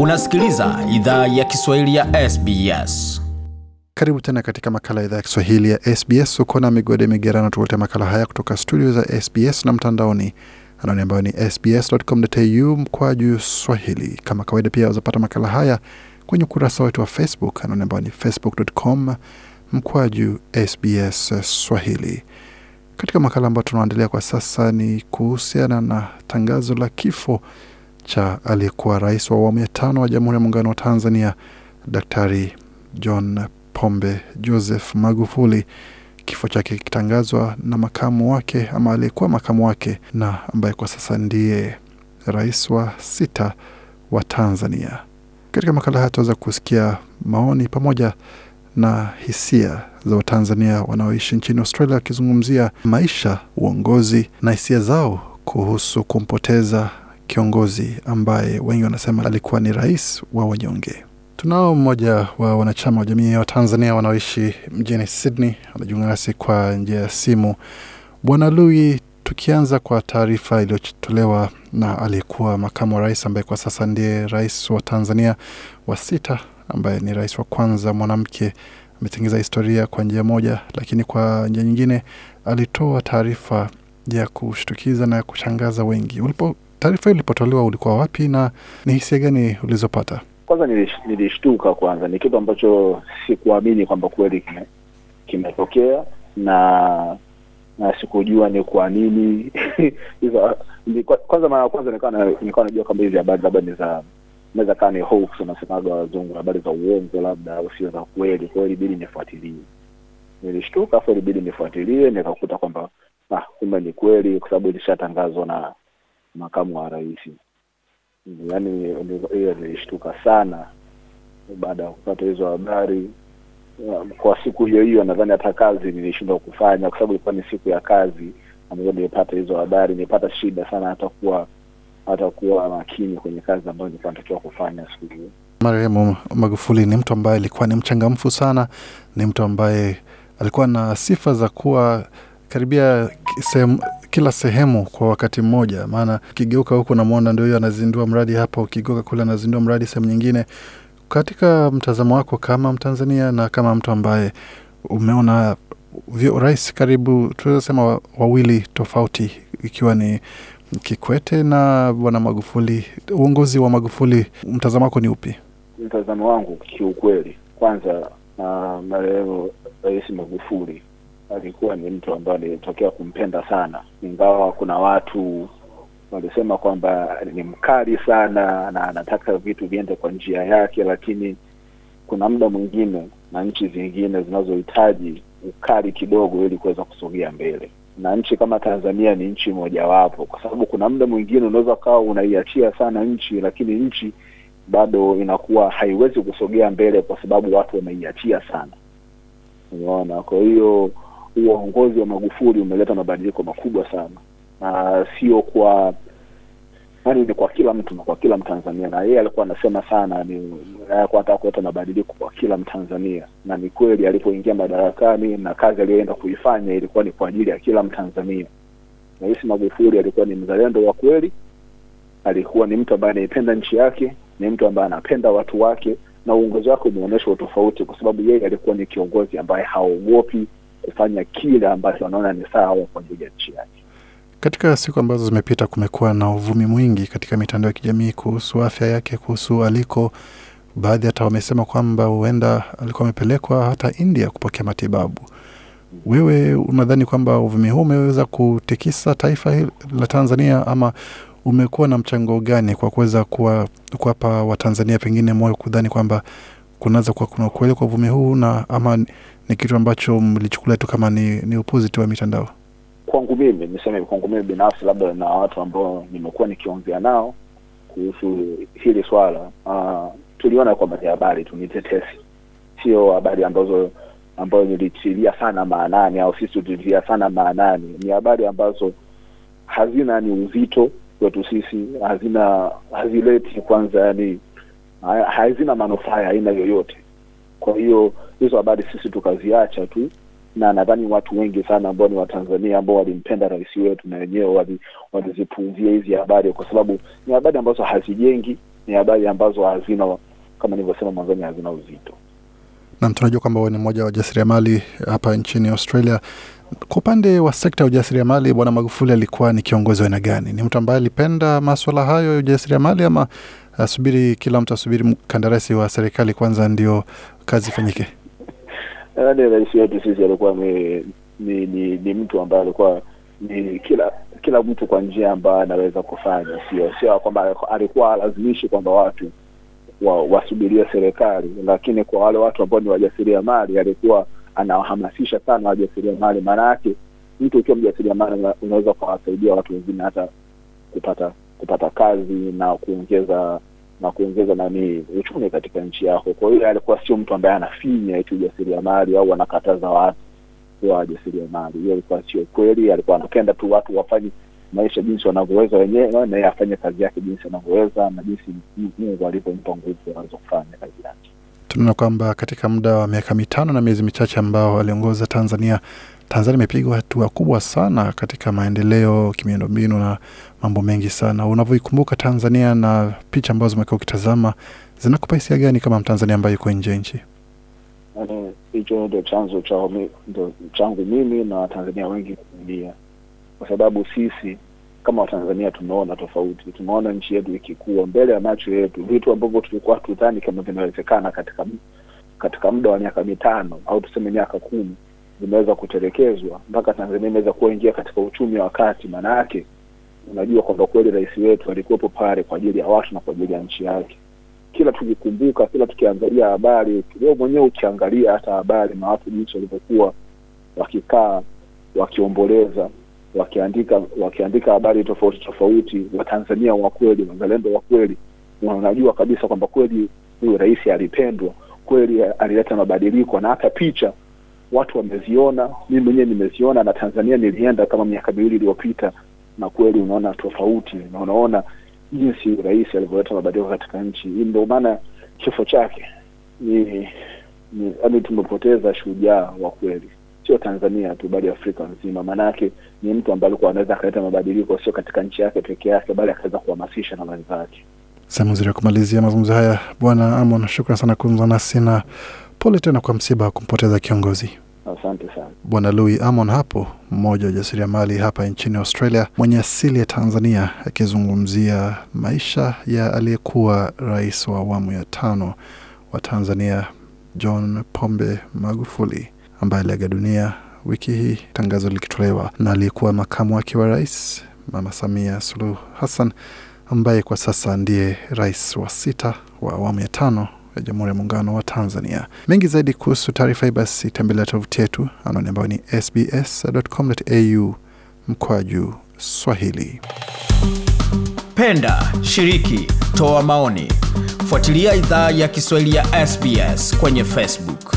Unasikiliza idhaa ya Kiswahili ya SBS. Karibu tena katika makala ya idhaa ya Kiswahili ya SBS. Uko na Migode Migerano tukuletea makala haya kutoka studio za SBS na mtandaoni anwani ambayo ni sbs.com.au mkwaju swahili. Kama kawaida, pia wazapata makala haya kwenye ukurasa wetu wa Facebook anwani ambayo ni facebook.com mkwaju SBS Swahili. Katika makala ambayo tunaendelea kwa sasa ni kuhusiana na tangazo la kifo cha aliyekuwa rais wa awamu ya tano wa Jamhuri ya Muungano wa Tanzania, Daktari John Pombe Joseph Magufuli, kifo chake kikitangazwa na makamu wake ama aliyekuwa makamu wake na ambaye kwa sasa ndiye rais wa sita wa Tanzania. Katika makala haya tutaweza kusikia maoni pamoja na hisia za Watanzania wanaoishi nchini Australia wakizungumzia maisha, uongozi na hisia zao kuhusu kumpoteza kiongozi ambaye wengi wanasema alikuwa ni rais wa wanyonge. Tunao mmoja wa wanachama wa jamii ya Watanzania wanaoishi mjini Sydney, anajiunga nasi kwa njia ya simu. Bwana Lui, tukianza kwa taarifa iliyotolewa na aliyekuwa makamu wa rais ambaye kwa sasa ndiye rais wa Tanzania wa sita, ambaye ni rais wa kwanza mwanamke, ametengeza historia kwa njia moja, lakini kwa njia nyingine alitoa taarifa ya kushtukiza na kushangaza wengi. Ulipo taarifa ilipotolewa, ulikuwa wapi na ni hisia gani ulizopata? Kwanza nilishtuka. Kwanza ni kitu ambacho sikuamini kwamba kweli kimetokea na na sikujua ni kwa nini hizo. Kwanza mara ya kwanza nilikuwa najua kwamba hizi habari labda ni za naweza kaa ni hoax, wanasemaga wazungu, habari za uongo labda au sio za kweli. Kwa hiyo ilibidi nifuatilie, nilishtuka, afu ilibidi nifuatilie, nikakuta kwamba ah, kumbe ni kweli, kwa sababu ilishatangazwa na makamu wa rais. Yaani hiyo nilishtuka sana baada ya kupata hizo habari. Kwa siku hiyo hiyo, nadhani hata kazi nilishindwa kufanya, kwa sababu ilikuwa ni siku ya kazi ambayo nilipata hizo habari. Nilipata shida sana hata kuwa hata kuwa makini kwenye kazi ambayo nilikuwa natakiwa kufanya siku hiyo. Marehemu Magufuli ni mtu ambaye alikuwa ni mchangamfu sana, ni mtu ambaye alikuwa na sifa za kuwa karibia sehemu, kila sehemu kwa wakati mmoja. Maana ukigeuka huku namwona ndio huyo anazindua mradi hapa, ukigeuka kule anazindua mradi sehemu nyingine. Katika mtazamo wako kama Mtanzania na kama mtu ambaye umeona rais karibu tunaweza sema wawili tofauti, ikiwa ni Kikwete na bwana Magufuli, uongozi wa Magufuli, mtazamo wako ni upi? Mtazamo wangu kiukweli, kwanza na marehemu Rais Magufuli alikuwa ni mtu ambaye alitokea kumpenda sana, ingawa kuna watu walisema kwamba ni mkali sana na anataka vitu viende kwa njia yake, lakini kuna muda mwingine na nchi zingine zinazohitaji ukali kidogo ili kuweza kusogea mbele, na nchi kama Tanzania ni nchi mojawapo, kwa sababu kuna muda mwingine unaweza ukawa unaiachia sana nchi, lakini nchi bado inakuwa haiwezi kusogea mbele kwa sababu watu wameiachia sana. Unaona, kwa hiyo uongozi wa Magufuli umeleta mabadiliko makubwa sana, na sio kwa yani, ni kwa kila mtu na kwa kila Mtanzania, na yeye alikuwa anasema sana ni alikuwa anataka kuleta mabadiliko kwa kila Mtanzania, na ni kweli alipoingia madarakani na kazi aliyoenda kuifanya ilikuwa ni kwa ajili ya kila Mtanzania. Rais Magufuli alikuwa ni mzalendo wa kweli, alikuwa ni mtu ambaye anaipenda nchi yake, ni mtu ambaye anapenda watu wake, na uongozi wake umeonyesha utofauti, kwa sababu yeye alikuwa ni kiongozi ambaye haogopi kufanya kile ambacho wanaona ni sawa kwa ajili ya nchi yake. Katika siku ambazo zimepita, kumekuwa na uvumi mwingi katika mitandao ya kijamii kuhusu afya yake, kuhusu aliko. Baadhi hata wamesema kwamba huenda alikuwa amepelekwa hata India kupokea matibabu. Wewe unadhani kwamba uvumi huu umeweza kutikisa taifa hili la Tanzania, ama umekuwa na mchango gani kwa kuweza kuwapa Watanzania pengine moyo kudhani kwamba kunaweza kuwa kuna ukweli kwa uvumi huu, na ama ni kitu ambacho mlichukulia tu kama ni, ni upuzi tu wa mitandao? Kwangu mimi niseme, kwangu mimi binafsi, labda na watu ambao nimekuwa nikiongea nao kuhusu hili swala uh, tuliona kwamba ni habari tu, ni tetesi, sio habari ambazo ambayo nilitilia sana maanani au sisi tulitilia sana maanani. Ni habari ambazo hazina ni uzito kwetu sisi, hazina hazileti kwanza, yani hazina manufaa ya aina yoyote. Kwa hiyo hizo habari sisi tukaziacha tu, na nadhani watu wengi sana ambao ni Watanzania ambao walimpenda rais wetu na wenyewe walizipunzia hizi habari, kwa sababu ni habari ambazo hazijengi, ni habari ambazo hazina kama nilivyosema mwanzoni, hazina uzito. Nam, tunajua kwamba wewe ni mmoja wa wajasiriamali hapa nchini Australia. Kwa upande wa sekta ya ujasiriamali, Bwana Magufuli alikuwa ni kiongozi wa aina gani? Ni mtu ambaye alipenda maswala hayo ya ujasiriamali ama asubiri, kila mtu asubiri mkandarasi wa serikali kwanza ndio kazi ifanyike? Nadhani rais wetu sisi alikuwa ni ni, ni, ni mtu ambaye alikuwa ni kila kila mtu kwa njia ambayo anaweza kufanya, sio sio kwamba alikuwa alazimishi kwamba watu wa, wasubirie serikali, lakini kwa wale watu ambao ni wajasiriamali alikuwa anawahamasisha sana wajasiriamali. Maana yake mtu ukiwa mjasiriamali unaweza ukawasaidia watu wengine hata kupata kupata kazi na kuongeza na kuongeza nani uchumi katika nchi yako. Kwa hiyo alikuwa sio mtu ambaye anafinya eti ujasiriamali au anakataza watu kuwa wajasiriamali. Hiyo ilikuwa sio kweli. Alikuwa anapenda tu watu wafanye maisha jinsi wanavyoweza wenyewe, na yeye afanye kazi yake jinsi anavyoweza na jinsi Mungu alivyompa nguvu aweze kufanya kazi yake. Tunaona kwamba katika muda wa miaka mitano na miezi michache ambao aliongoza Tanzania, Tanzania imepigwa hatua kubwa sana katika maendeleo, kimiundombinu na mambo mengi sana. Unavyoikumbuka Tanzania na picha ambazo zimekuwa ukitazama, zinakupa hisia gani kama Mtanzania ambaye yuko nje nchi? Hicho ndio chanzo changu mimi na Watanzania wengi kuumia, kwa sababu sisi kama Watanzania tumeona tofauti, tumeona nchi yetu ikikua mbele ya macho yetu, vitu ambavyo tulikuwa tudhani kama vinawezekana katika katika muda wa miaka mitano au tuseme miaka kumi vimeweza kutelekezwa mpaka Tanzania imeweza kuingia katika uchumi wa kati. Maana yake unajua kwamba kweli rais wetu alikuwepo pale kwa ajili ya watu na kwa ajili ya nchi yake. Kila tukikumbuka, kila tukiangalia habari, leo mwenyewe ukiangalia hata habari na watu jinsi walivyokuwa wakikaa wakiomboleza wakiandika wakiandika habari tofauti tofauti, Watanzania wa kweli, wazalendo wa kweli, wanajua kabisa kwamba kweli huyu rais alipendwa kweli, alileta mabadiliko, na hata picha watu wameziona, mimi mwenyewe nimeziona, na Tanzania nilienda kama miaka miwili iliyopita, na kweli unaona tofauti, na unaona jinsi rais alivyoleta mabadiliko katika nchi hii. Ndio maana kifo chake ni ni yaani, tumepoteza shujaa wa kweli sio Tanzania tu bali Afrika nzima. Maanake ni mtu ambaye alikuwa anaweza akaleta mabadiliko sio katika nchi yake peke yake, bali akaweza kuhamasisha na wenzake. Sehemu nzuri ya kumalizia mazungumzo haya, Bwana Amon, shukran sana kuzungumza nasi na pole tena kwa msiba wa kumpoteza kiongozi. Asante sana Bwana Louis Amon hapo, mmoja wa jasiriamali hapa nchini Australia mwenye asili ya Tanzania, akizungumzia maisha ya aliyekuwa rais wa awamu ya tano wa Tanzania John Pombe Magufuli ambaye aliaga dunia wiki hii, tangazo likitolewa na aliyekuwa makamu wake wa rais Mama Samia Suluhu Hassan ambaye kwa sasa ndiye rais wa sita wa awamu ya tano ya Jamhuri ya Muungano wa Tanzania. Mengi zaidi kuhusu taarifa hii, basi tembelea tovuti yetu anwani ambayo ni sbs.com.au mkwaju Swahili. Penda, shiriki, toa maoni, fuatilia idhaa ya Kiswahili ya SBS kwenye Facebook.